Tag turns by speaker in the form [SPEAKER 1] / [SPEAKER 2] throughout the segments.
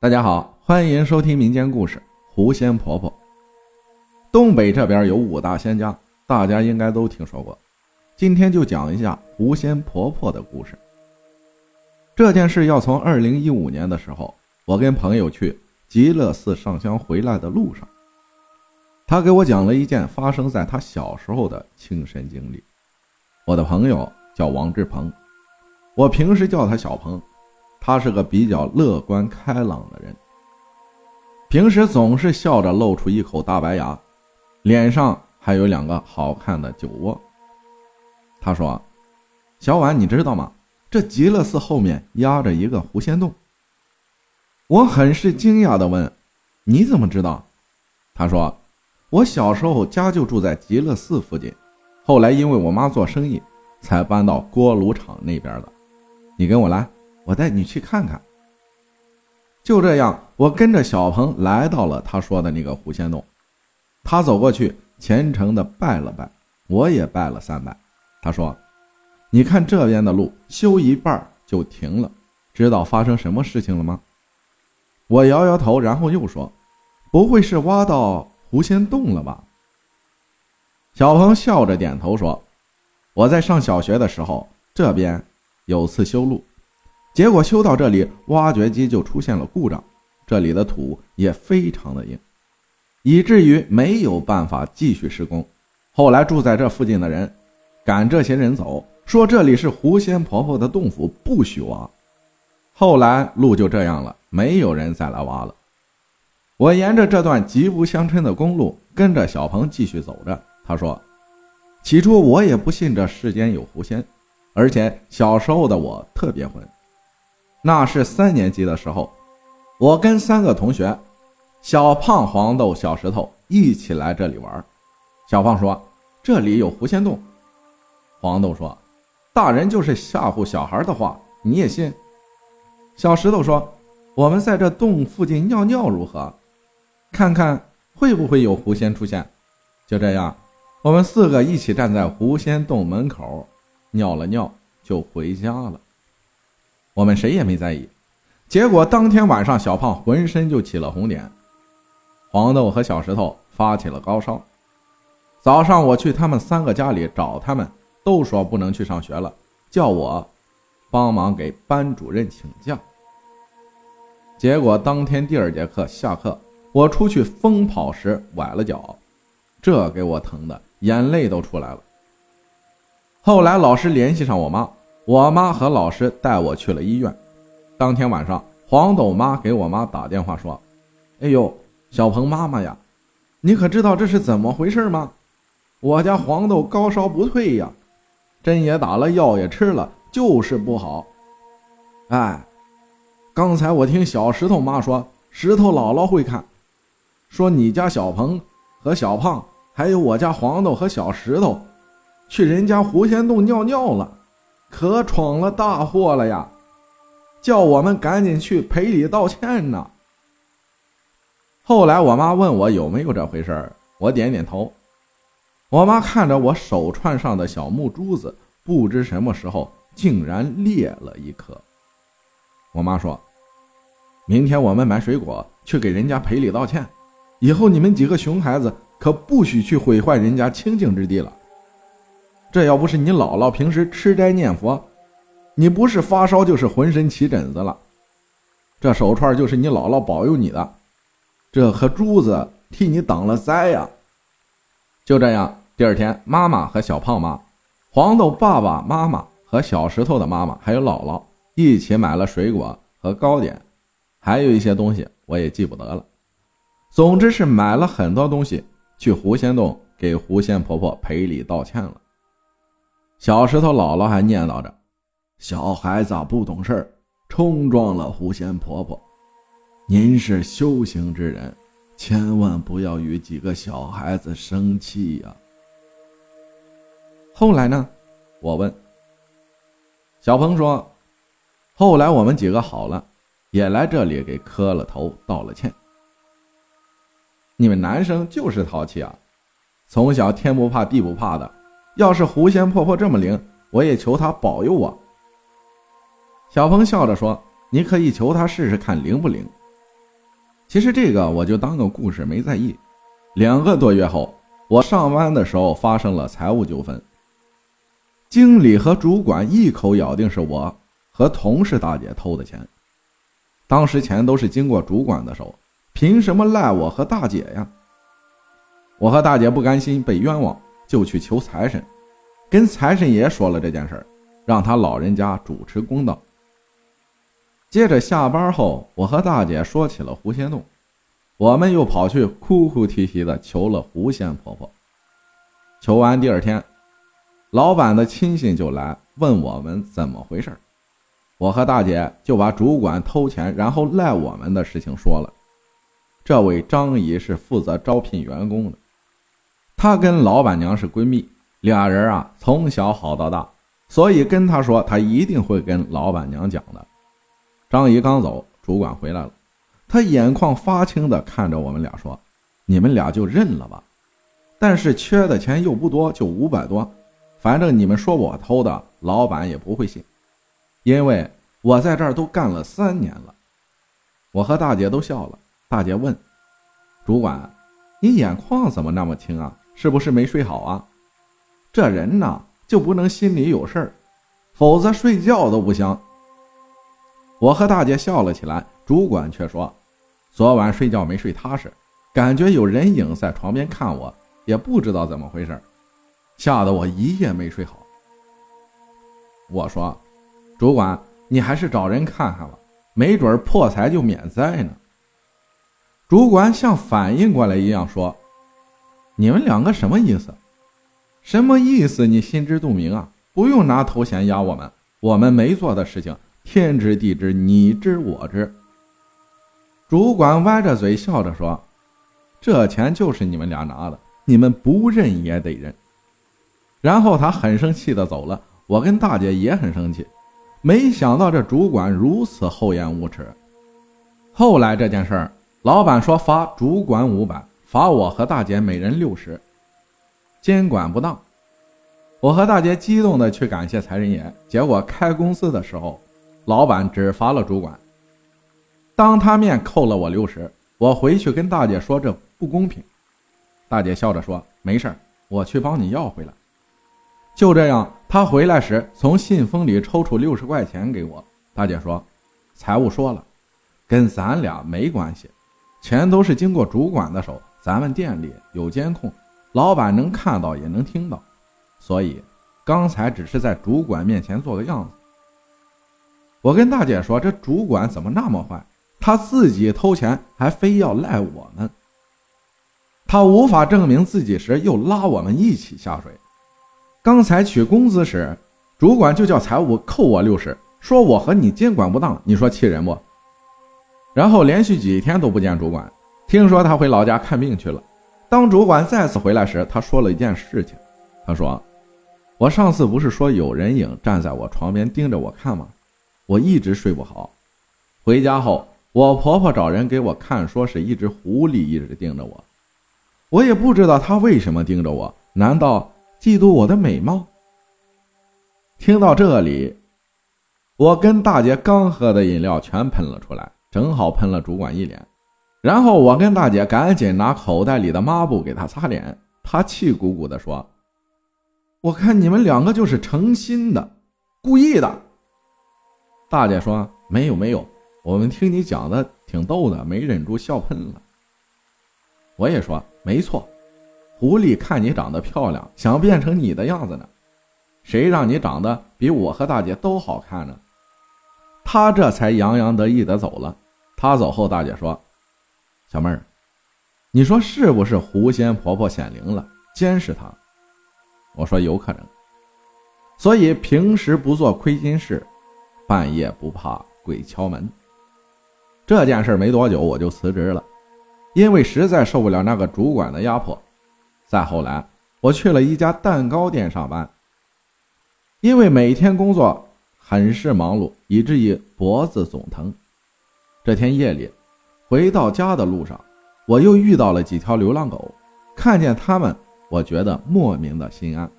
[SPEAKER 1] 大家好，欢迎收听民间故事《狐仙婆婆》。东北这边有五大仙家，大家应该都听说过。今天就讲一下狐仙婆婆的故事。这件事要从二零一五年的时候，我跟朋友去极乐寺上香回来的路上，他给我讲了一件发生在他小时候的亲身经历。我的朋友叫王志鹏，我平时叫他小鹏。他是个比较乐观开朗的人，平时总是笑着露出一口大白牙，脸上还有两个好看的酒窝。他说：“小婉，你知道吗？这极乐寺后面压着一个狐仙洞。”我很是惊讶的问：“你怎么知道？”他说：“我小时候家就住在极乐寺附近，后来因为我妈做生意，才搬到锅炉厂那边的。你跟我来。”我带你去看看。就这样，我跟着小鹏来到了他说的那个狐仙洞。他走过去，虔诚的拜了拜，我也拜了三拜。他说：“你看这边的路修一半就停了，知道发生什么事情了吗？”我摇摇头，然后又说：“不会是挖到狐仙洞了吧？”小鹏笑着点头说：“我在上小学的时候，这边有次修路。”结果修到这里，挖掘机就出现了故障，这里的土也非常的硬，以至于没有办法继续施工。后来住在这附近的人赶这些人走，说这里是狐仙婆婆的洞府，不许挖。后来路就这样了，没有人再来挖了。我沿着这段极不相称的公路，跟着小鹏继续走着。他说：“起初我也不信这世间有狐仙，而且小时候的我特别混。”那是三年级的时候，我跟三个同学，小胖、黄豆、小石头一起来这里玩。小胖说：“这里有狐仙洞。”黄豆说：“大人就是吓唬小孩的话，你也信？”小石头说：“我们在这洞附近尿尿如何？看看会不会有狐仙出现？”就这样，我们四个一起站在狐仙洞门口，尿了尿就回家了。我们谁也没在意，结果当天晚上，小胖浑身就起了红点，黄豆和小石头发起了高烧。早上我去他们三个家里找他们，都说不能去上学了，叫我帮忙给班主任请假。结果当天第二节课下课，我出去疯跑时崴了脚，这给我疼的眼泪都出来了。后来老师联系上我妈。我妈和老师带我去了医院。当天晚上，黄豆妈给我妈打电话说：“哎呦，小鹏妈妈呀，你可知道这是怎么回事吗？我家黄豆高烧不退呀，针也打了，药也吃了，就是不好。哎，刚才我听小石头妈说，石头姥姥会看，说你家小鹏和小胖，还有我家黄豆和小石头，去人家狐仙洞尿尿了。”可闯了大祸了呀！叫我们赶紧去赔礼道歉呢。后来我妈问我有没有这回事儿，我点点头。我妈看着我手串上的小木珠子，不知什么时候竟然裂了一颗。我妈说：“明天我们买水果去给人家赔礼道歉，以后你们几个熊孩子可不许去毁坏人家清净之地了。”这要不是你姥姥平时吃斋念佛，你不是发烧就是浑身起疹子了。这手串就是你姥姥保佑你的，这颗珠子替你挡了灾呀。就这样，第二天，妈妈和小胖妈、黄豆爸爸妈妈和小石头的妈妈还有姥姥一起买了水果和糕点，还有一些东西我也记不得了。总之是买了很多东西去狐仙洞给狐仙婆婆赔礼道歉了。小石头姥姥还念叨着：“小孩子不懂事，冲撞了狐仙婆婆。您是修行之人，千万不要与几个小孩子生气呀。”后来呢？我问。小鹏说：“后来我们几个好了，也来这里给磕了头，道了歉。你们男生就是淘气啊，从小天不怕地不怕的。”要是狐仙婆婆这么灵，我也求她保佑我。小鹏笑着说：“你可以求她试试看灵不灵。其实这个我就当个故事没在意。两个多月后，我上班的时候发生了财务纠纷，经理和主管一口咬定是我和同事大姐偷的钱。当时钱都是经过主管的手，凭什么赖我和大姐呀？我和大姐不甘心被冤枉，就去求财神，跟财神爷说了这件事儿让他老人家主持公道。接着下班后，我和大姐说起了狐仙洞，我们又跑去哭哭啼啼的求了狐仙婆婆。求完第二天，老板的亲信就来问我们怎么回事我和大姐就把主管偷钱然后赖我们的事情说了。这位张姨是负责招聘员工的。她跟老板娘是闺蜜，俩人啊从小好到大，所以跟她说，她一定会跟老板娘讲的。张姨刚走，主管回来了，他眼眶发青的看着我们俩说：“你们俩就认了吧，但是缺的钱又不多，就五百多，反正你们说我偷的，老板也不会信，因为我在这儿都干了三年了。”我和大姐都笑了。大姐问：“主管，你眼眶怎么那么青啊？”是不是没睡好啊？这人呐就不能心里有事儿，否则睡觉都不香。我和大姐笑了起来，主管却说：“昨晚睡觉没睡踏实，感觉有人影在床边看我，也不知道怎么回事，吓得我一夜没睡好。”我说：“主管，你还是找人看看吧，没准破财就免灾呢。”主管像反应过来一样说。你们两个什么意思？什么意思？你心知肚明啊！不用拿头衔压我们，我们没做的事情，天知地知，你知我知。主管歪着嘴笑着说：“这钱就是你们俩拿的，你们不认也得认。”然后他很生气的走了。我跟大姐也很生气，没想到这主管如此厚颜无耻。后来这件事儿，老板说罚主管五百。罚我和大姐每人六十，监管不当。我和大姐激动的去感谢财神爷，结果开公司的时候，老板只罚了主管，当他面扣了我六十。我回去跟大姐说这不公平，大姐笑着说没事我去帮你要回来。就这样，他回来时从信封里抽出六十块钱给我。大姐说，财务说了，跟咱俩没关系，钱都是经过主管的手。咱们店里有监控，老板能看到也能听到，所以刚才只是在主管面前做个样子。我跟大姐说：“这主管怎么那么坏？他自己偷钱还非要赖我们。他无法证明自己时又拉我们一起下水。刚才取工资时，主管就叫财务扣我六十，说我和你监管不当，你说气人不？然后连续几天都不见主管。”听说他回老家看病去了。当主管再次回来时，他说了一件事情。他说：“我上次不是说有人影站在我床边盯着我看吗？我一直睡不好。回家后，我婆婆找人给我看，说是一只狐狸一直盯着我。我也不知道他为什么盯着我，难道嫉妒我的美貌？”听到这里，我跟大姐刚喝的饮料全喷了出来，正好喷了主管一脸。然后我跟大姐赶紧拿口袋里的抹布给她擦脸，她气鼓鼓地说：“我看你们两个就是诚心的，故意的。”大姐说：“没有没有，我们听你讲的挺逗的，没忍住笑喷了。”我也说：“没错，狐狸看你长得漂亮，想变成你的样子呢，谁让你长得比我和大姐都好看呢？”他这才洋洋得意地走了。他走后，大姐说。小妹儿，你说是不是狐仙婆婆显灵了，监视她？我说有可能。所以平时不做亏心事，半夜不怕鬼敲门。这件事没多久我就辞职了，因为实在受不了那个主管的压迫。再后来，我去了一家蛋糕店上班，因为每天工作很是忙碌，以至于脖子总疼。这天夜里。回到家的路上，我又遇到了几条流浪狗，看见它们，我觉得莫名的心安。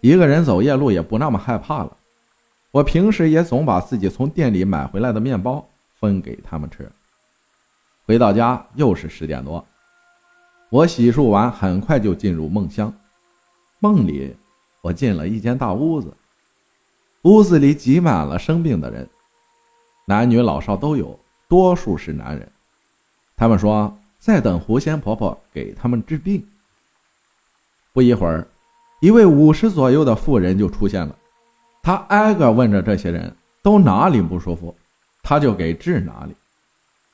[SPEAKER 1] 一个人走夜路也不那么害怕了。我平时也总把自己从店里买回来的面包分给他们吃。回到家又是十点多，我洗漱完，很快就进入梦乡。梦里，我进了一间大屋子，屋子里挤满了生病的人，男女老少都有，多数是男人。他们说在等狐仙婆婆给他们治病。不一会儿，一位五十左右的妇人就出现了，她挨个问着这些人都哪里不舒服，她就给治哪里。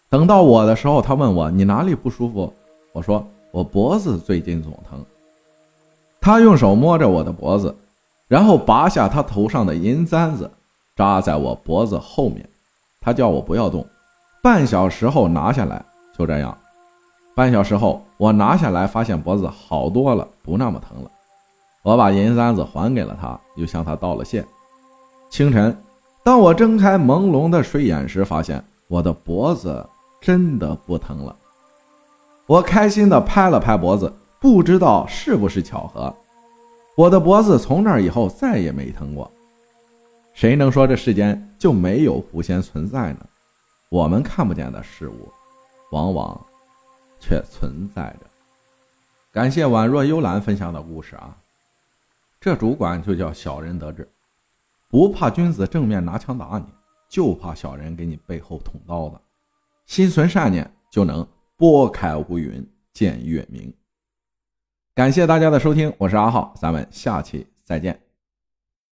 [SPEAKER 1] 等到我的时候，她问我你哪里不舒服，我说我脖子最近总疼。他用手摸着我的脖子，然后拔下他头上的银簪子，扎在我脖子后面。他叫我不要动，半小时后拿下来。就这样，半小时后我拿下来，发现脖子好多了，不那么疼了。我把银簪子还给了他，又向他道了谢。清晨，当我睁开朦胧的睡眼时，发现我的脖子真的不疼了。我开心地拍了拍脖子。不知道是不是巧合，我的脖子从那以后再也没疼过。谁能说这世间就没有狐仙存在呢？我们看不见的事物，往往却存在着。感谢宛若幽兰分享的故事啊！这主管就叫小人得志，不怕君子正面拿枪打你，就怕小人给你背后捅刀子。心存善念，就能拨开乌云见月明。感谢大家的收听，我是阿浩，咱们下期再见。